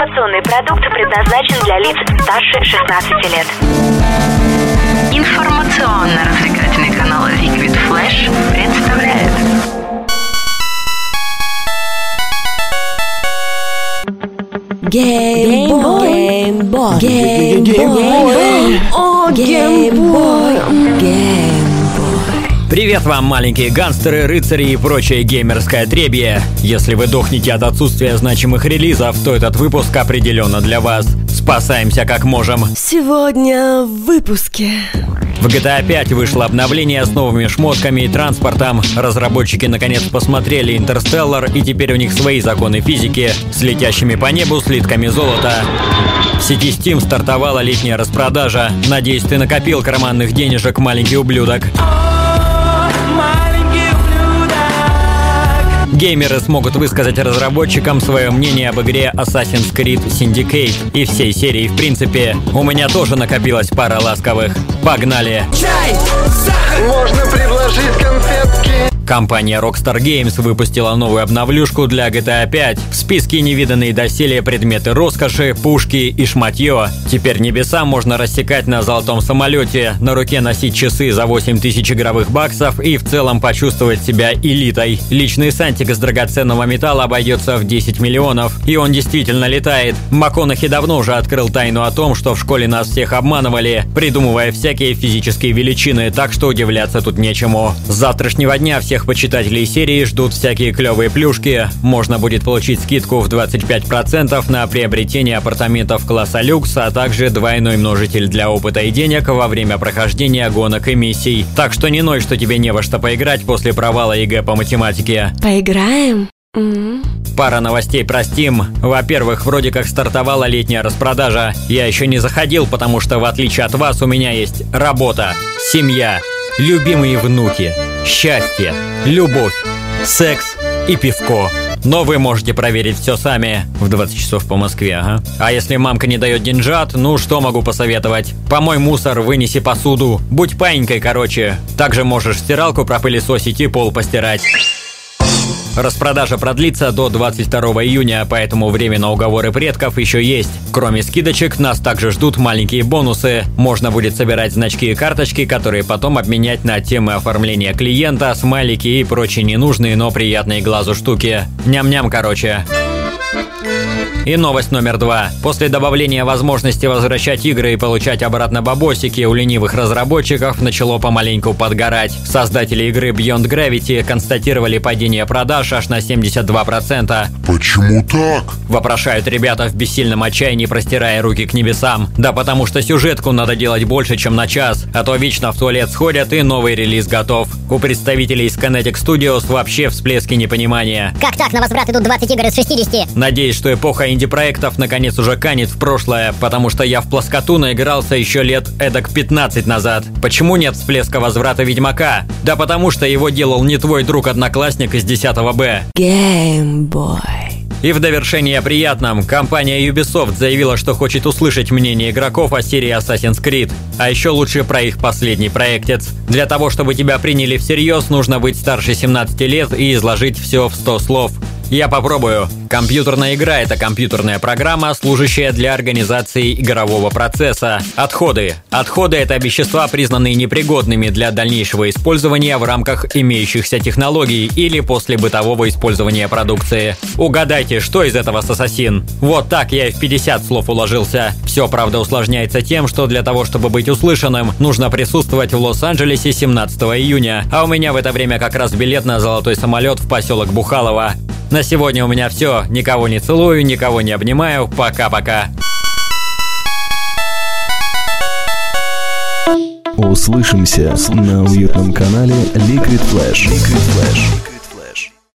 Информационный продукт предназначен для лиц старше 16 лет. Информационно-развлекательный канал Liquid Flash представляет Геймбой. Геймбой. Геймбой. О, геймбой. Геймбой. Привет вам, маленькие гангстеры, рыцари и прочее геймерское отребье. Если вы дохнете от отсутствия значимых релизов, то этот выпуск определенно для вас. Спасаемся как можем. Сегодня в выпуске. В GTA 5 вышло обновление с новыми шмотками и транспортом. Разработчики наконец посмотрели Интерстеллар, и теперь у них свои законы физики с летящими по небу слитками золота. В сети Steam стартовала летняя распродажа. Надеюсь, ты накопил карманных денежек, маленький ублюдок. Геймеры смогут высказать разработчикам свое мнение об игре Assassin's Creed Syndicate и всей серии в принципе. У меня тоже накопилась пара ласковых. Погнали! Можно предложить конфетки. Компания Rockstar Games выпустила новую обновлюшку для GTA 5. В списке невиданные доселе предметы роскоши, пушки и шматье. Теперь небеса можно рассекать на золотом самолете, на руке носить часы за 8000 игровых баксов и в целом почувствовать себя элитой. Личный сантик из драгоценного металла обойдется в 10 миллионов, и он действительно летает. МакКонахи давно уже открыл тайну о том, что в школе нас всех обманывали, придумывая всякие физические величины, так что удивляться тут нечему. С завтрашнего дня всех почитателей серии ждут всякие клевые плюшки. Можно будет получить скидку в 25% на приобретение апартаментов класса люкс, а также двойной множитель для опыта и денег во время прохождения гонок и миссий. Так что не ной, что тебе не во что поиграть после провала ЕГЭ по математике. Поиграем? М. Пара новостей про Steam. Во-первых, вроде как стартовала летняя распродажа. Я еще не заходил, потому что в отличие от вас у меня есть работа, семья, любимые внуки, счастье, любовь, секс и пивко. Но вы можете проверить все сами в 20 часов по Москве, ага. А если мамка не дает деньжат, ну что могу посоветовать? Помой мусор, вынеси посуду, будь паинькой, короче. Также можешь стиралку пропылесосить и пол постирать. Распродажа продлится до 22 июня, поэтому время на уговоры предков еще есть. Кроме скидочек, нас также ждут маленькие бонусы. Можно будет собирать значки и карточки, которые потом обменять на темы оформления клиента, смайлики и прочие ненужные, но приятные глазу штуки. Ням-ням, короче. И новость номер два. После добавления возможности возвращать игры и получать обратно бабосики у ленивых разработчиков начало помаленьку подгорать. Создатели игры Beyond Gravity констатировали падение продаж аж на 72%. Почему так? Вопрошают ребята в бессильном отчаянии, простирая руки к небесам. Да потому что сюжетку надо делать больше, чем на час, а то вечно в туалет сходят и новый релиз готов. У представителей из Kinetic Studios вообще всплески непонимания. Как так? На возврат идут 20 игр из 60. Надеюсь, что эпоха инди-проектов наконец уже канет в прошлое, потому что я в плоскоту наигрался еще лет эдак 15 назад. Почему нет всплеска возврата Ведьмака? Да потому что его делал не твой друг-одноклассник из 10 Б. Геймбой. И в довершение о приятном, компания Ubisoft заявила, что хочет услышать мнение игроков о серии Assassin's Creed. А еще лучше про их последний проектец. Для того, чтобы тебя приняли всерьез, нужно быть старше 17 лет и изложить все в 100 слов. Я попробую. Компьютерная игра – это компьютерная программа, служащая для организации игрового процесса. Отходы. Отходы – это вещества, признанные непригодными для дальнейшего использования в рамках имеющихся технологий или после бытового использования продукции. Угадайте, что из этого с Ассасин? Вот так я и в 50 слов уложился. Все, правда, усложняется тем, что для того, чтобы быть услышанным, нужно присутствовать в Лос-Анджелесе 17 июня, а у меня в это время как раз билет на золотой самолет в поселок Бухалово. На сегодня у меня все. Никого не целую, никого не обнимаю. Пока-пока. Услышимся на уютном канале Liquid Flash. Liquid Flash.